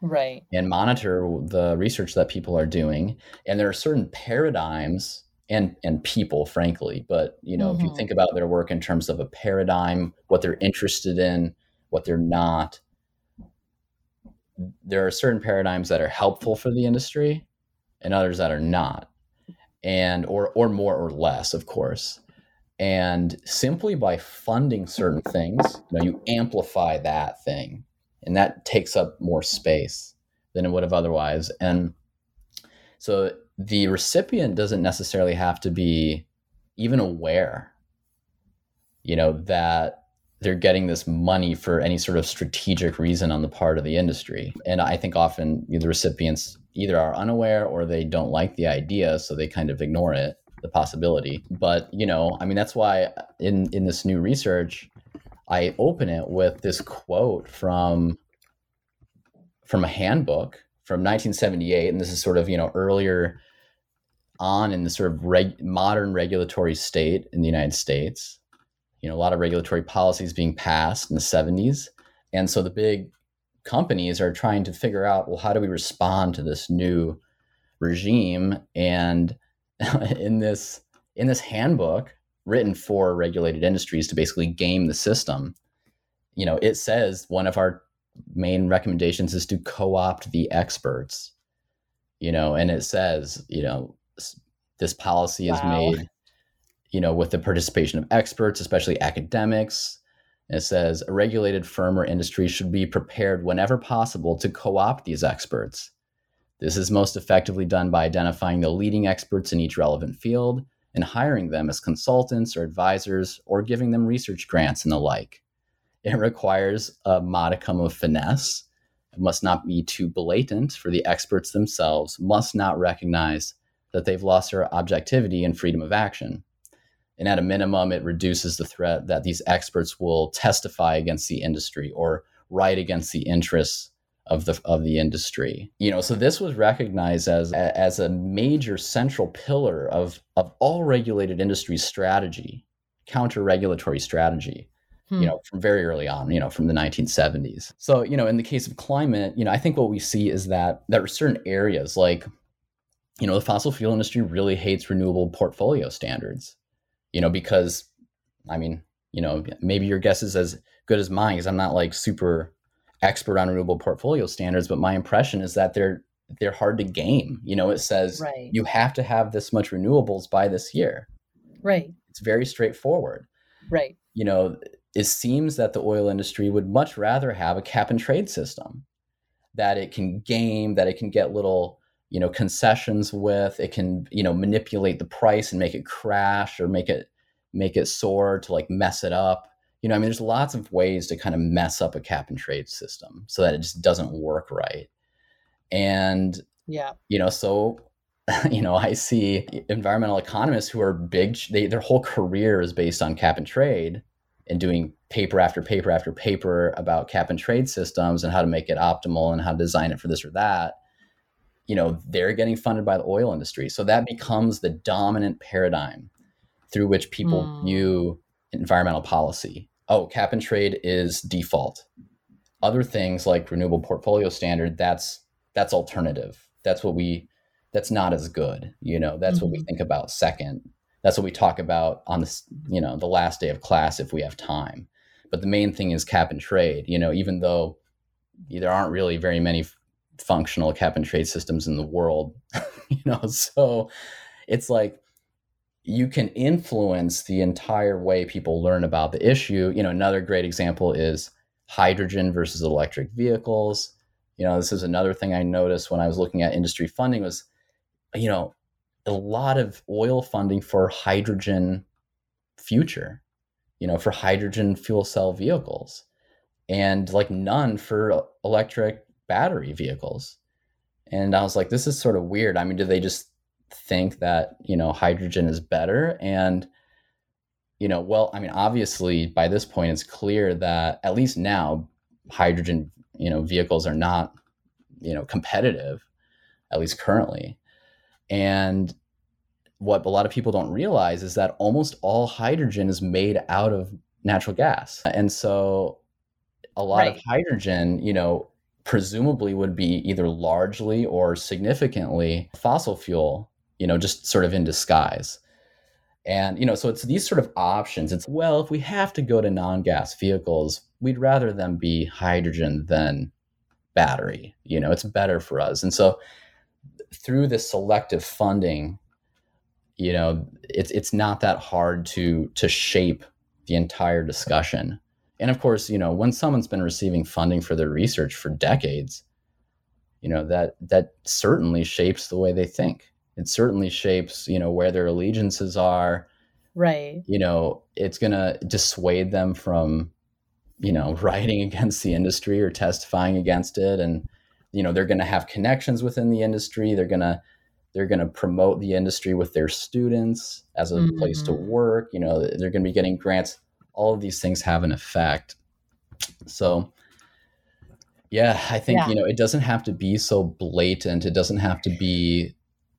Speaker 1: right
Speaker 2: and monitor the research that people are doing and there are certain paradigms and and people frankly but you know mm-hmm. if you mm-hmm. think about their work in terms of a paradigm what they're interested in what they're not there are certain paradigms that are helpful for the industry and others that are not and or or more or less of course and simply by funding certain things, you know, you amplify that thing, and that takes up more space than it would have otherwise. And so the recipient doesn't necessarily have to be even aware, you know, that they're getting this money for any sort of strategic reason on the part of the industry. And I think often the recipients either are unaware or they don't like the idea, so they kind of ignore it the possibility. But you know, I mean, that's why in in this new research, I open it with this quote from from a handbook from 1978, and this is sort of you know earlier on in the sort of reg- modern regulatory state in the United States. You know, a lot of regulatory policies being passed in the 70s, and so the big companies are trying to figure out, well, how do we respond to this new regime and *laughs* in this in this handbook written for regulated industries to basically game the system. You know it says one of our main recommendations is to co-opt the experts you know and it says you know this policy is made you know with the participation of experts especially academics. It says a regulated firm or industry should be prepared whenever possible to co-opt these experts. This is most effectively done by identifying the leading experts in each relevant field and hiring them as consultants or advisors or giving them research grants and the like. It requires a modicum of finesse. It must not be too blatant, for the experts themselves must not recognize that they've lost their objectivity and freedom of action. And at a minimum, it reduces the threat that these experts will testify against the industry or write against the interests of the of the industry. You know, so this was recognized as as a major central pillar of of all regulated industry strategy, counter regulatory strategy. Hmm. You know, from very early on, you know, from the 1970s. So, you know, in the case of climate, you know, I think what we see is that there are certain areas like, you know, the fossil fuel industry really hates renewable portfolio standards. You know, because, I mean, you know, maybe your guess is as good as mine because I'm not like super expert on renewable portfolio standards, but my impression is that they're they're hard to game. You know, it says right. you have to have this much renewables by this year.
Speaker 1: Right.
Speaker 2: It's very straightforward.
Speaker 1: Right.
Speaker 2: You know, it seems that the oil industry would much rather have a cap and trade system that it can game, that it can get little, you know, concessions with, it can, you know, manipulate the price and make it crash or make it make it soar to like mess it up you know, I mean, there's lots of ways to kind of mess up a cap and trade system so that it just doesn't work right. And,
Speaker 1: yeah,
Speaker 2: you know, so, *laughs* you know, I see environmental economists who are big, they, their whole career is based on cap and trade and doing paper after paper after paper about cap and trade systems and how to make it optimal and how to design it for this or that. You know, they're getting funded by the oil industry. So that becomes the dominant paradigm through which people mm. view environmental policy. Oh, cap and trade is default. Other things like renewable portfolio standard, that's that's alternative. That's what we that's not as good. You know, that's mm-hmm. what we mm-hmm. think about second. That's what we talk about on this, you know, the last day of class if we have time. But the main thing is cap and trade. You know, even though there aren't really very many functional cap and trade systems in the world. *laughs* you know, so it's like you can influence the entire way people learn about the issue. You know, another great example is hydrogen versus electric vehicles. You know, this is another thing I noticed when I was looking at industry funding was, you know, a lot of oil funding for hydrogen future, you know, for hydrogen fuel cell vehicles and like none for electric battery vehicles. And I was like, this is sort of weird. I mean, do they just think that you know hydrogen is better. And you know well i mean obviously by this point it's clear that at least now hydrogen you know vehicles are not you know competitive at least currently. And what a lot of people don't realize is that almost all hydrogen is made out of natural gas. And so a lot right. of hydrogen you know presumably would be either largely or significantly fossil fuel you know, just sort of in disguise. And, you know, so it's these sort of options. It's, well, if we have to go to non gas vehicles, we'd rather them be hydrogen than battery. You know, it's better for us. And so through this selective funding, you know, it's it's not that hard to to shape the entire discussion. And of course, you know, when someone's been receiving funding for their research for decades, you know, that that certainly shapes the way they think it certainly shapes you know where their allegiances are.
Speaker 1: Right.
Speaker 2: You know it's going to dissuade them from you know *laughs* writing against the industry or testifying against it. And you know they're going to have connections within the industry. They're going to they're going to promote the industry with their students as a mm-hmm. place to mm-hmm. work. You know they're going to be getting grants. All of these things have an effect. So yeah i think yeah. you know it doesn't have to be so blatant. It doesn't have to be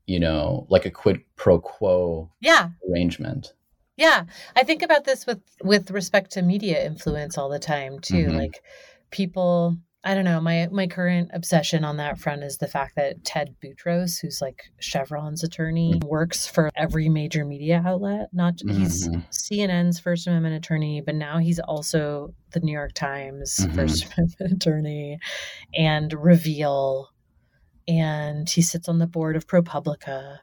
Speaker 2: you know, like a quid pro quo
Speaker 1: yeah.
Speaker 2: arrangement.
Speaker 1: Yeah. I think about this with with respect to media influence all the time too. Mm-hmm. Like people I don't know, my my current obsession on that front is the fact that Ted Boutrous, who's like Chevron's attorney, mm-hmm. works for every major media outlet. Not mm-hmm. he's CNN's First Amendment attorney, but now he's also the New York Times mm-hmm. First *laughs* Amendment attorney and Reveal and he sits on the board of ProPublica.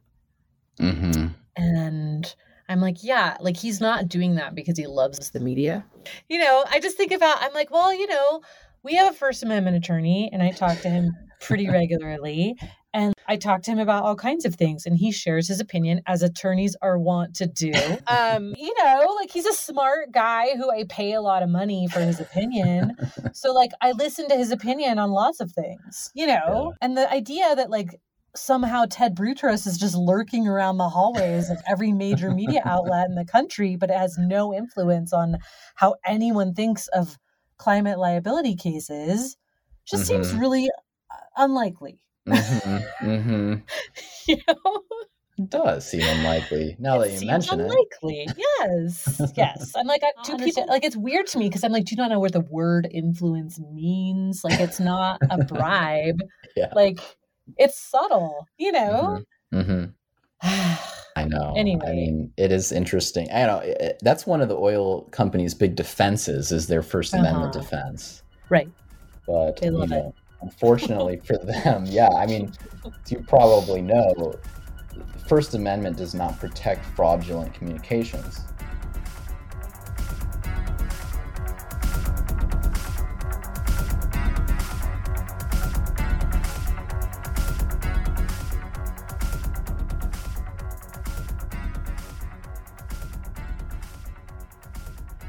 Speaker 1: Mm-hmm. And I'm like, yeah, like he's not doing that because he loves the media. You know, I just think about, I'm like, well, you know, we have a First Amendment attorney, and I talk to him pretty *laughs* regularly. And I talk to him about all kinds of things, and he shares his opinion as attorneys are wont to do. *laughs* Um, you know, like he's a smart guy who I pay a lot of money for his opinion. *laughs* so, like, I listen to his opinion on lots of things, you know, yeah. and the idea that, like, somehow Ted Boutrous is just lurking around the hallways of every major media outlet in the country, but it has no influence on how anyone thinks of climate liability cases just mm-hmm. seems really uh, unlikely. Mm-hmm, mm-hmm. *laughs*
Speaker 2: you know? It does seem unlikely now it that you mention
Speaker 1: unlikely. it. Unlikely, yes, *laughs* yes. I'm like, two people. Like, it's weird to me because I'm like, do you not know what the word influence means? Like, it's not a *laughs* bribe. yeah. Like, it's subtle. You know. Mm-hmm.
Speaker 2: mm-hmm. *sighs* I know. Anyway, I mean, it is interesting. I know it, that's one of the oil companies' big defenses is their 1st uh-huh. Amendment defense.
Speaker 1: Right.
Speaker 2: But they love you know, it unfortunately for them, yeah, I mean, you probably know, First Amendment does not protect fraudulent communications.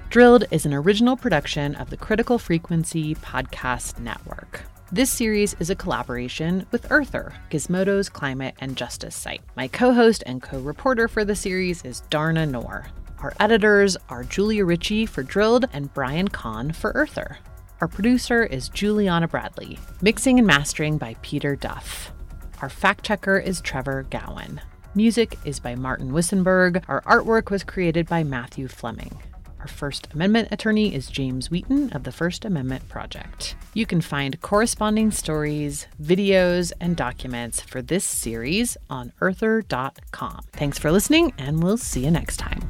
Speaker 3: Drilled is an original production of the Critical Frequency Podcast Network. This series is a collaboration with Earther, Gizmodo's climate and justice site. My co host and co reporter for the series is Dharna Noor. Our editors are Julia Ritchie for Drilled and Brian Kahn for Earther. Our producer is Juliana Bradley. Mixing and mastering by Peter Duff. Our fact checker is Trevor Gowan. Music is by Martin Wissenberg. Our artwork was created by Matthew Fleming. Our First Amendment attorney is James Wheaton of the First Amendment Project. You can find corresponding stories, videos, and documents for this series on earther.com. Thanks for listening, and we'll see you next time.